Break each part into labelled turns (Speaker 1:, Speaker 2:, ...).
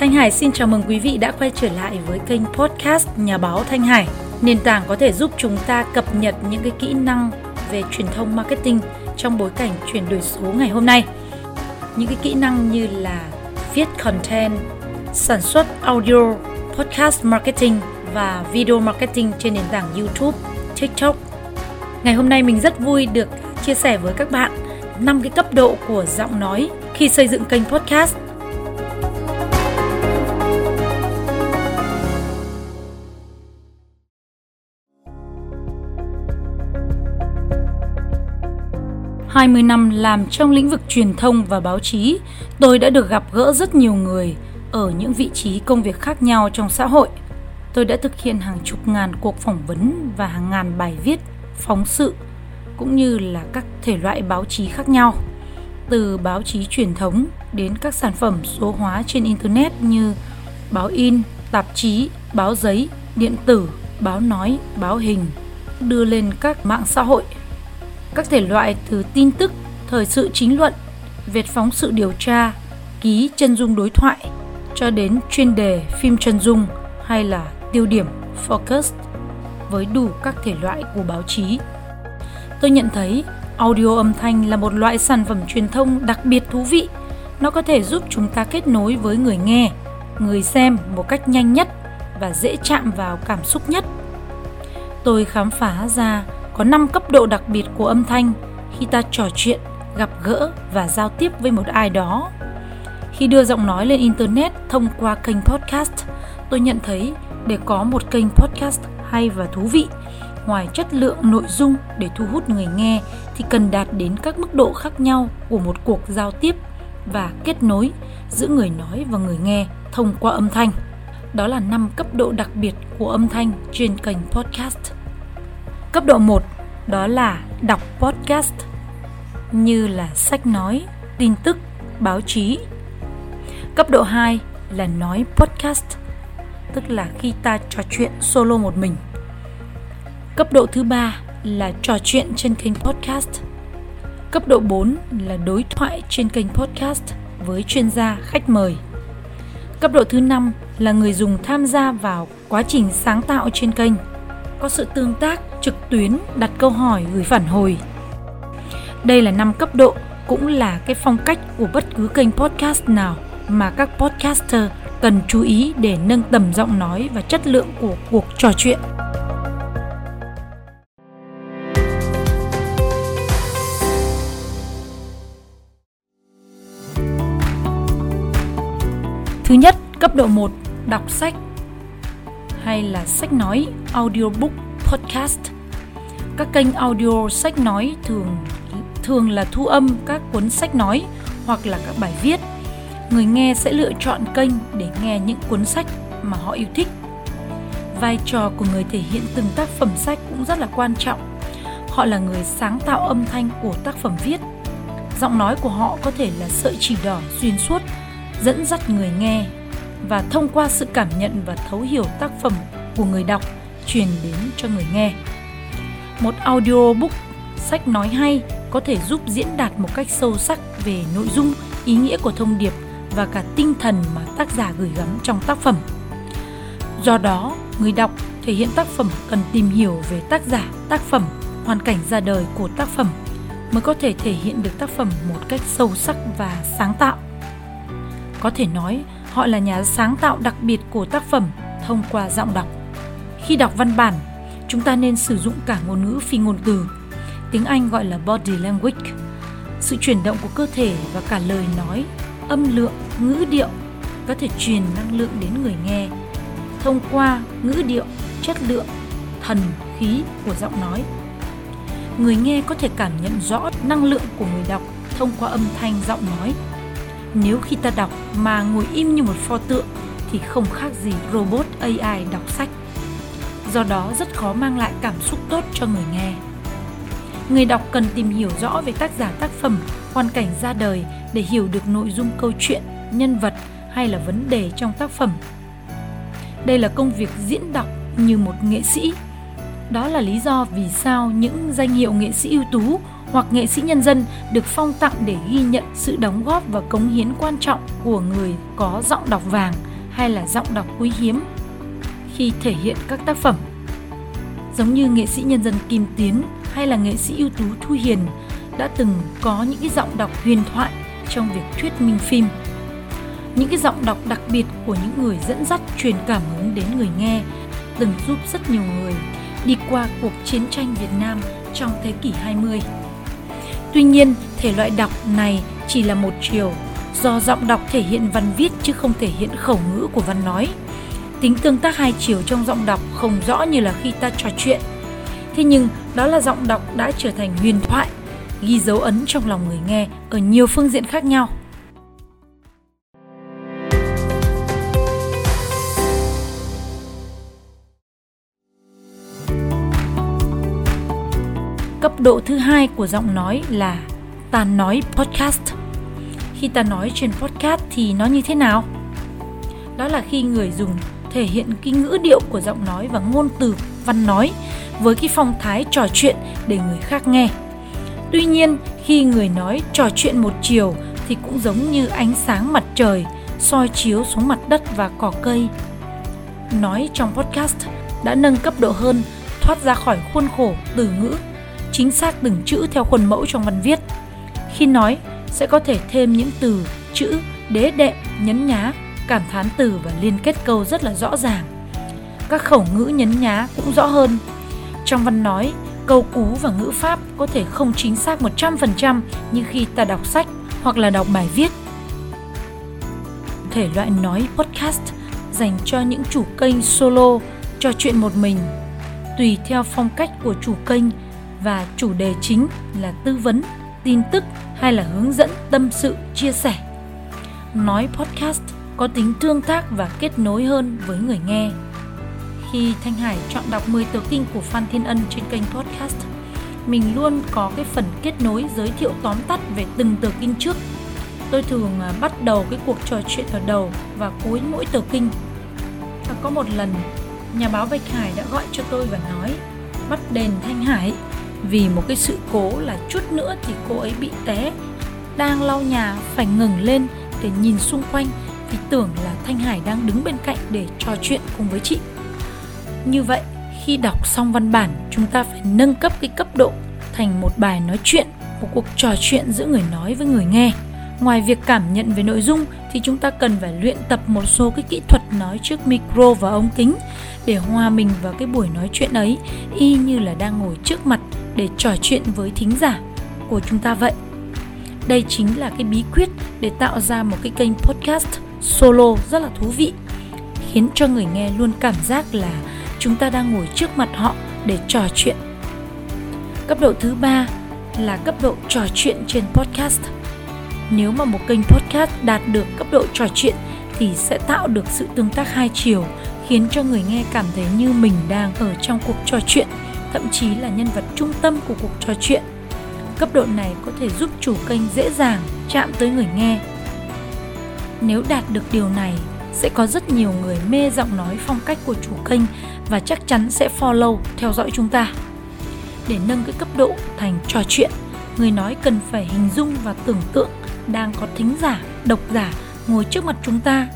Speaker 1: Thanh Hải xin chào mừng quý vị đã quay trở lại với kênh podcast Nhà báo Thanh Hải. Nền tảng có thể giúp chúng ta cập nhật những cái kỹ năng về truyền thông marketing trong bối cảnh chuyển đổi số ngày hôm nay. Những cái kỹ năng như là viết content, sản xuất audio, podcast marketing và video marketing trên nền tảng YouTube, TikTok. Ngày hôm nay mình rất vui được chia sẻ với các bạn 5 cái cấp độ của giọng nói khi xây dựng kênh podcast. Hai mươi năm làm trong lĩnh vực truyền thông và báo chí, tôi đã được gặp gỡ rất nhiều người ở những vị trí công việc khác nhau trong xã hội. Tôi đã thực hiện hàng chục ngàn cuộc phỏng vấn và hàng ngàn bài viết, phóng sự cũng như là các thể loại báo chí khác nhau từ báo chí truyền thống đến các sản phẩm số hóa trên internet như báo in, tạp chí, báo giấy, điện tử, báo nói, báo hình đưa lên các mạng xã hội. Các thể loại từ tin tức, thời sự chính luận, Việt phóng sự điều tra, ký chân dung đối thoại cho đến chuyên đề phim chân dung hay là tiêu điểm focus với đủ các thể loại của báo chí. Tôi nhận thấy audio âm thanh là một loại sản phẩm truyền thông đặc biệt thú vị. Nó có thể giúp chúng ta kết nối với người nghe, người xem một cách nhanh nhất và dễ chạm vào cảm xúc nhất. Tôi khám phá ra có 5 cấp độ đặc biệt của âm thanh khi ta trò chuyện, gặp gỡ và giao tiếp với một ai đó. Khi đưa giọng nói lên internet thông qua kênh podcast, tôi nhận thấy để có một kênh podcast hay và thú vị ngoài chất lượng nội dung để thu hút người nghe thì cần đạt đến các mức độ khác nhau của một cuộc giao tiếp và kết nối giữa người nói và người nghe thông qua âm thanh. Đó là 5 cấp độ đặc biệt của âm thanh trên kênh podcast. Cấp độ 1 đó là đọc podcast như là sách nói, tin tức, báo chí. Cấp độ 2 là nói podcast, tức là khi ta trò chuyện solo một mình. Cấp độ thứ ba là trò chuyện trên kênh podcast. Cấp độ 4 là đối thoại trên kênh podcast với chuyên gia khách mời. Cấp độ thứ năm là người dùng tham gia vào quá trình sáng tạo trên kênh, có sự tương tác trực tuyến, đặt câu hỏi gửi phản hồi. Đây là năm cấp độ cũng là cái phong cách của bất cứ kênh podcast nào mà các podcaster cần chú ý để nâng tầm giọng nói và chất lượng của cuộc trò chuyện. Thứ nhất, cấp độ 1, đọc sách hay là sách nói, audiobook, podcast. Các kênh audio sách nói thường thường là thu âm các cuốn sách nói hoặc là các bài viết. Người nghe sẽ lựa chọn kênh để nghe những cuốn sách mà họ yêu thích. Vai trò của người thể hiện từng tác phẩm sách cũng rất là quan trọng. Họ là người sáng tạo âm thanh của tác phẩm viết. Giọng nói của họ có thể là sợi chỉ đỏ xuyên suốt, dẫn dắt người nghe và thông qua sự cảm nhận và thấu hiểu tác phẩm của người đọc truyền đến cho người nghe. Một audiobook sách nói hay có thể giúp diễn đạt một cách sâu sắc về nội dung, ý nghĩa của thông điệp và cả tinh thần mà tác giả gửi gắm trong tác phẩm. Do đó, người đọc thể hiện tác phẩm cần tìm hiểu về tác giả, tác phẩm, hoàn cảnh ra đời của tác phẩm mới có thể thể hiện được tác phẩm một cách sâu sắc và sáng tạo. Có thể nói, họ là nhà sáng tạo đặc biệt của tác phẩm thông qua giọng đọc. Khi đọc văn bản, chúng ta nên sử dụng cả ngôn ngữ phi ngôn từ. Tiếng Anh gọi là body language. Sự chuyển động của cơ thể và cả lời nói, âm lượng, ngữ điệu có thể truyền năng lượng đến người nghe thông qua ngữ điệu, chất lượng, thần, khí của giọng nói. Người nghe có thể cảm nhận rõ năng lượng của người đọc thông qua âm thanh giọng nói nếu khi ta đọc mà ngồi im như một pho tượng thì không khác gì robot AI đọc sách. Do đó rất khó mang lại cảm xúc tốt cho người nghe. Người đọc cần tìm hiểu rõ về tác giả tác phẩm, hoàn cảnh ra đời để hiểu được nội dung câu chuyện, nhân vật hay là vấn đề trong tác phẩm. Đây là công việc diễn đọc như một nghệ sĩ. Đó là lý do vì sao những danh hiệu nghệ sĩ ưu tú hoặc nghệ sĩ nhân dân được phong tặng để ghi nhận sự đóng góp và cống hiến quan trọng của người có giọng đọc vàng hay là giọng đọc quý hiếm khi thể hiện các tác phẩm. Giống như nghệ sĩ nhân dân Kim Tiến hay là nghệ sĩ ưu tú Thu Hiền đã từng có những cái giọng đọc huyền thoại trong việc thuyết minh phim. Những cái giọng đọc đặc biệt của những người dẫn dắt truyền cảm hứng đến người nghe từng giúp rất nhiều người đi qua cuộc chiến tranh Việt Nam trong thế kỷ 20. Tuy nhiên, thể loại đọc này chỉ là một chiều, do giọng đọc thể hiện văn viết chứ không thể hiện khẩu ngữ của văn nói. Tính tương tác hai chiều trong giọng đọc không rõ như là khi ta trò chuyện. Thế nhưng, đó là giọng đọc đã trở thành huyền thoại, ghi dấu ấn trong lòng người nghe ở nhiều phương diện khác nhau. Cấp độ thứ hai của giọng nói là ta nói podcast. Khi ta nói trên podcast thì nó như thế nào? Đó là khi người dùng thể hiện cái ngữ điệu của giọng nói và ngôn từ văn nói với cái phong thái trò chuyện để người khác nghe. Tuy nhiên, khi người nói trò chuyện một chiều thì cũng giống như ánh sáng mặt trời soi chiếu xuống mặt đất và cỏ cây. Nói trong podcast đã nâng cấp độ hơn, thoát ra khỏi khuôn khổ từ ngữ chính xác từng chữ theo khuôn mẫu trong văn viết. Khi nói, sẽ có thể thêm những từ, chữ, đế đệm, nhấn nhá, cảm thán từ và liên kết câu rất là rõ ràng. Các khẩu ngữ nhấn nhá cũng rõ hơn. Trong văn nói, câu cú và ngữ pháp có thể không chính xác 100% như khi ta đọc sách hoặc là đọc bài viết. Thể loại nói podcast dành cho những chủ kênh solo, trò chuyện một mình. Tùy theo phong cách của chủ kênh và chủ đề chính là tư vấn, tin tức hay là hướng dẫn tâm sự, chia sẻ. Nói podcast có tính tương tác và kết nối hơn với người nghe. Khi Thanh Hải chọn đọc 10 tờ kinh của Phan Thiên Ân trên kênh podcast, mình luôn có cái phần kết nối giới thiệu tóm tắt về từng tờ kinh trước. Tôi thường à, bắt đầu cái cuộc trò chuyện ở đầu và cuối mỗi tờ kinh. Và có một lần, nhà báo Bạch Hải đã gọi cho tôi và nói bắt đền Thanh Hải vì một cái sự cố là chút nữa thì cô ấy bị té đang lau nhà phải ngừng lên để nhìn xung quanh vì tưởng là thanh hải đang đứng bên cạnh để trò chuyện cùng với chị như vậy, khi đọc xong văn bản, chúng ta phải nâng cấp cái cấp độ thành một bài nói chuyện, một cuộc trò chuyện giữa người nói với người nghe ngoài việc cảm nhận về nội dung thì chúng ta cần phải luyện tập một số cái kỹ thuật nói trước micro và ống kính để hòa mình vào cái buổi nói chuyện ấy, y như là đang ngồi trước mặt để trò chuyện với thính giả của chúng ta vậy. Đây chính là cái bí quyết để tạo ra một cái kênh podcast solo rất là thú vị, khiến cho người nghe luôn cảm giác là chúng ta đang ngồi trước mặt họ để trò chuyện. Cấp độ thứ ba là cấp độ trò chuyện trên podcast. Nếu mà một kênh podcast đạt được cấp độ trò chuyện thì sẽ tạo được sự tương tác hai chiều, khiến cho người nghe cảm thấy như mình đang ở trong cuộc trò chuyện thậm chí là nhân vật trung tâm của cuộc trò chuyện. Cấp độ này có thể giúp chủ kênh dễ dàng chạm tới người nghe. Nếu đạt được điều này, sẽ có rất nhiều người mê giọng nói phong cách của chủ kênh và chắc chắn sẽ follow theo dõi chúng ta. Để nâng cái cấp độ thành trò chuyện, người nói cần phải hình dung và tưởng tượng đang có thính giả, độc giả ngồi trước mặt chúng ta.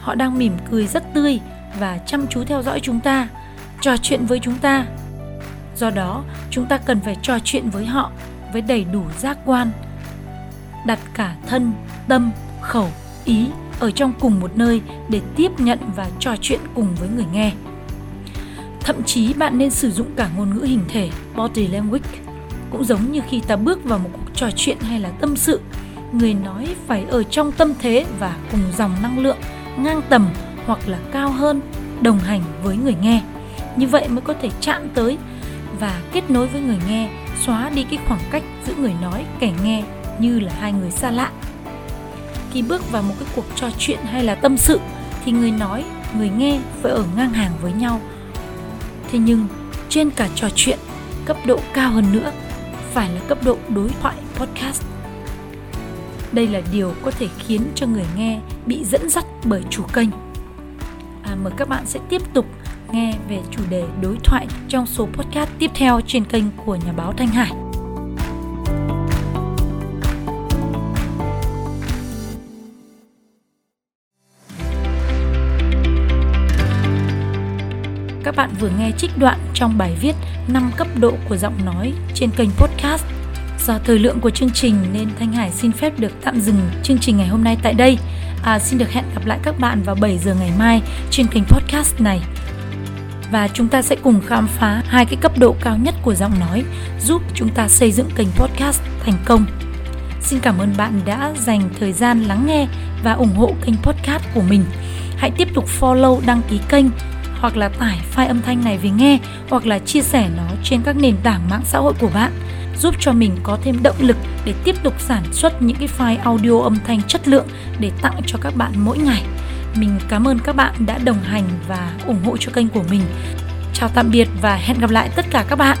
Speaker 1: Họ đang mỉm cười rất tươi và chăm chú theo dõi chúng ta, trò chuyện với chúng ta do đó chúng ta cần phải trò chuyện với họ với đầy đủ giác quan đặt cả thân tâm khẩu ý ở trong cùng một nơi để tiếp nhận và trò chuyện cùng với người nghe. Thậm chí bạn nên sử dụng cả ngôn ngữ hình thể body language cũng giống như khi ta bước vào một cuộc trò chuyện hay là tâm sự. Người nói phải ở trong tâm thế và cùng dòng năng lượng ngang tầm hoặc là cao hơn đồng hành với người nghe. Như vậy mới có thể chạm tới và kết nối với người nghe, xóa đi cái khoảng cách giữa người nói kẻ nghe như là hai người xa lạ. Khi bước vào một cái cuộc trò chuyện hay là tâm sự thì người nói, người nghe phải ở ngang hàng với nhau. Thế nhưng trên cả trò chuyện, cấp độ cao hơn nữa phải là cấp độ đối thoại podcast. Đây là điều có thể khiến cho người nghe bị dẫn dắt bởi chủ kênh. À, mời các bạn sẽ tiếp tục nghe về chủ đề đối thoại trong số podcast tiếp theo trên kênh của nhà báo Thanh Hải. Các bạn vừa nghe trích đoạn trong bài viết 5 cấp độ của giọng nói trên kênh podcast. Do thời lượng của chương trình nên Thanh Hải xin phép được tạm dừng chương trình ngày hôm nay tại đây. À, xin được hẹn gặp lại các bạn vào 7 giờ ngày mai trên kênh podcast này. Và chúng ta sẽ cùng khám phá hai cái cấp độ cao nhất của giọng nói giúp chúng ta xây dựng kênh podcast thành công. Xin cảm ơn bạn đã dành thời gian lắng nghe và ủng hộ kênh podcast của mình. Hãy tiếp tục follow đăng ký kênh hoặc là tải file âm thanh này về nghe hoặc là chia sẻ nó trên các nền tảng mạng xã hội của bạn, giúp cho mình có thêm động lực để tiếp tục sản xuất những cái file audio âm thanh chất lượng để tặng cho các bạn mỗi ngày. Mình cảm ơn các bạn đã đồng hành và ủng hộ cho kênh của mình. Chào tạm biệt và hẹn gặp lại tất cả các bạn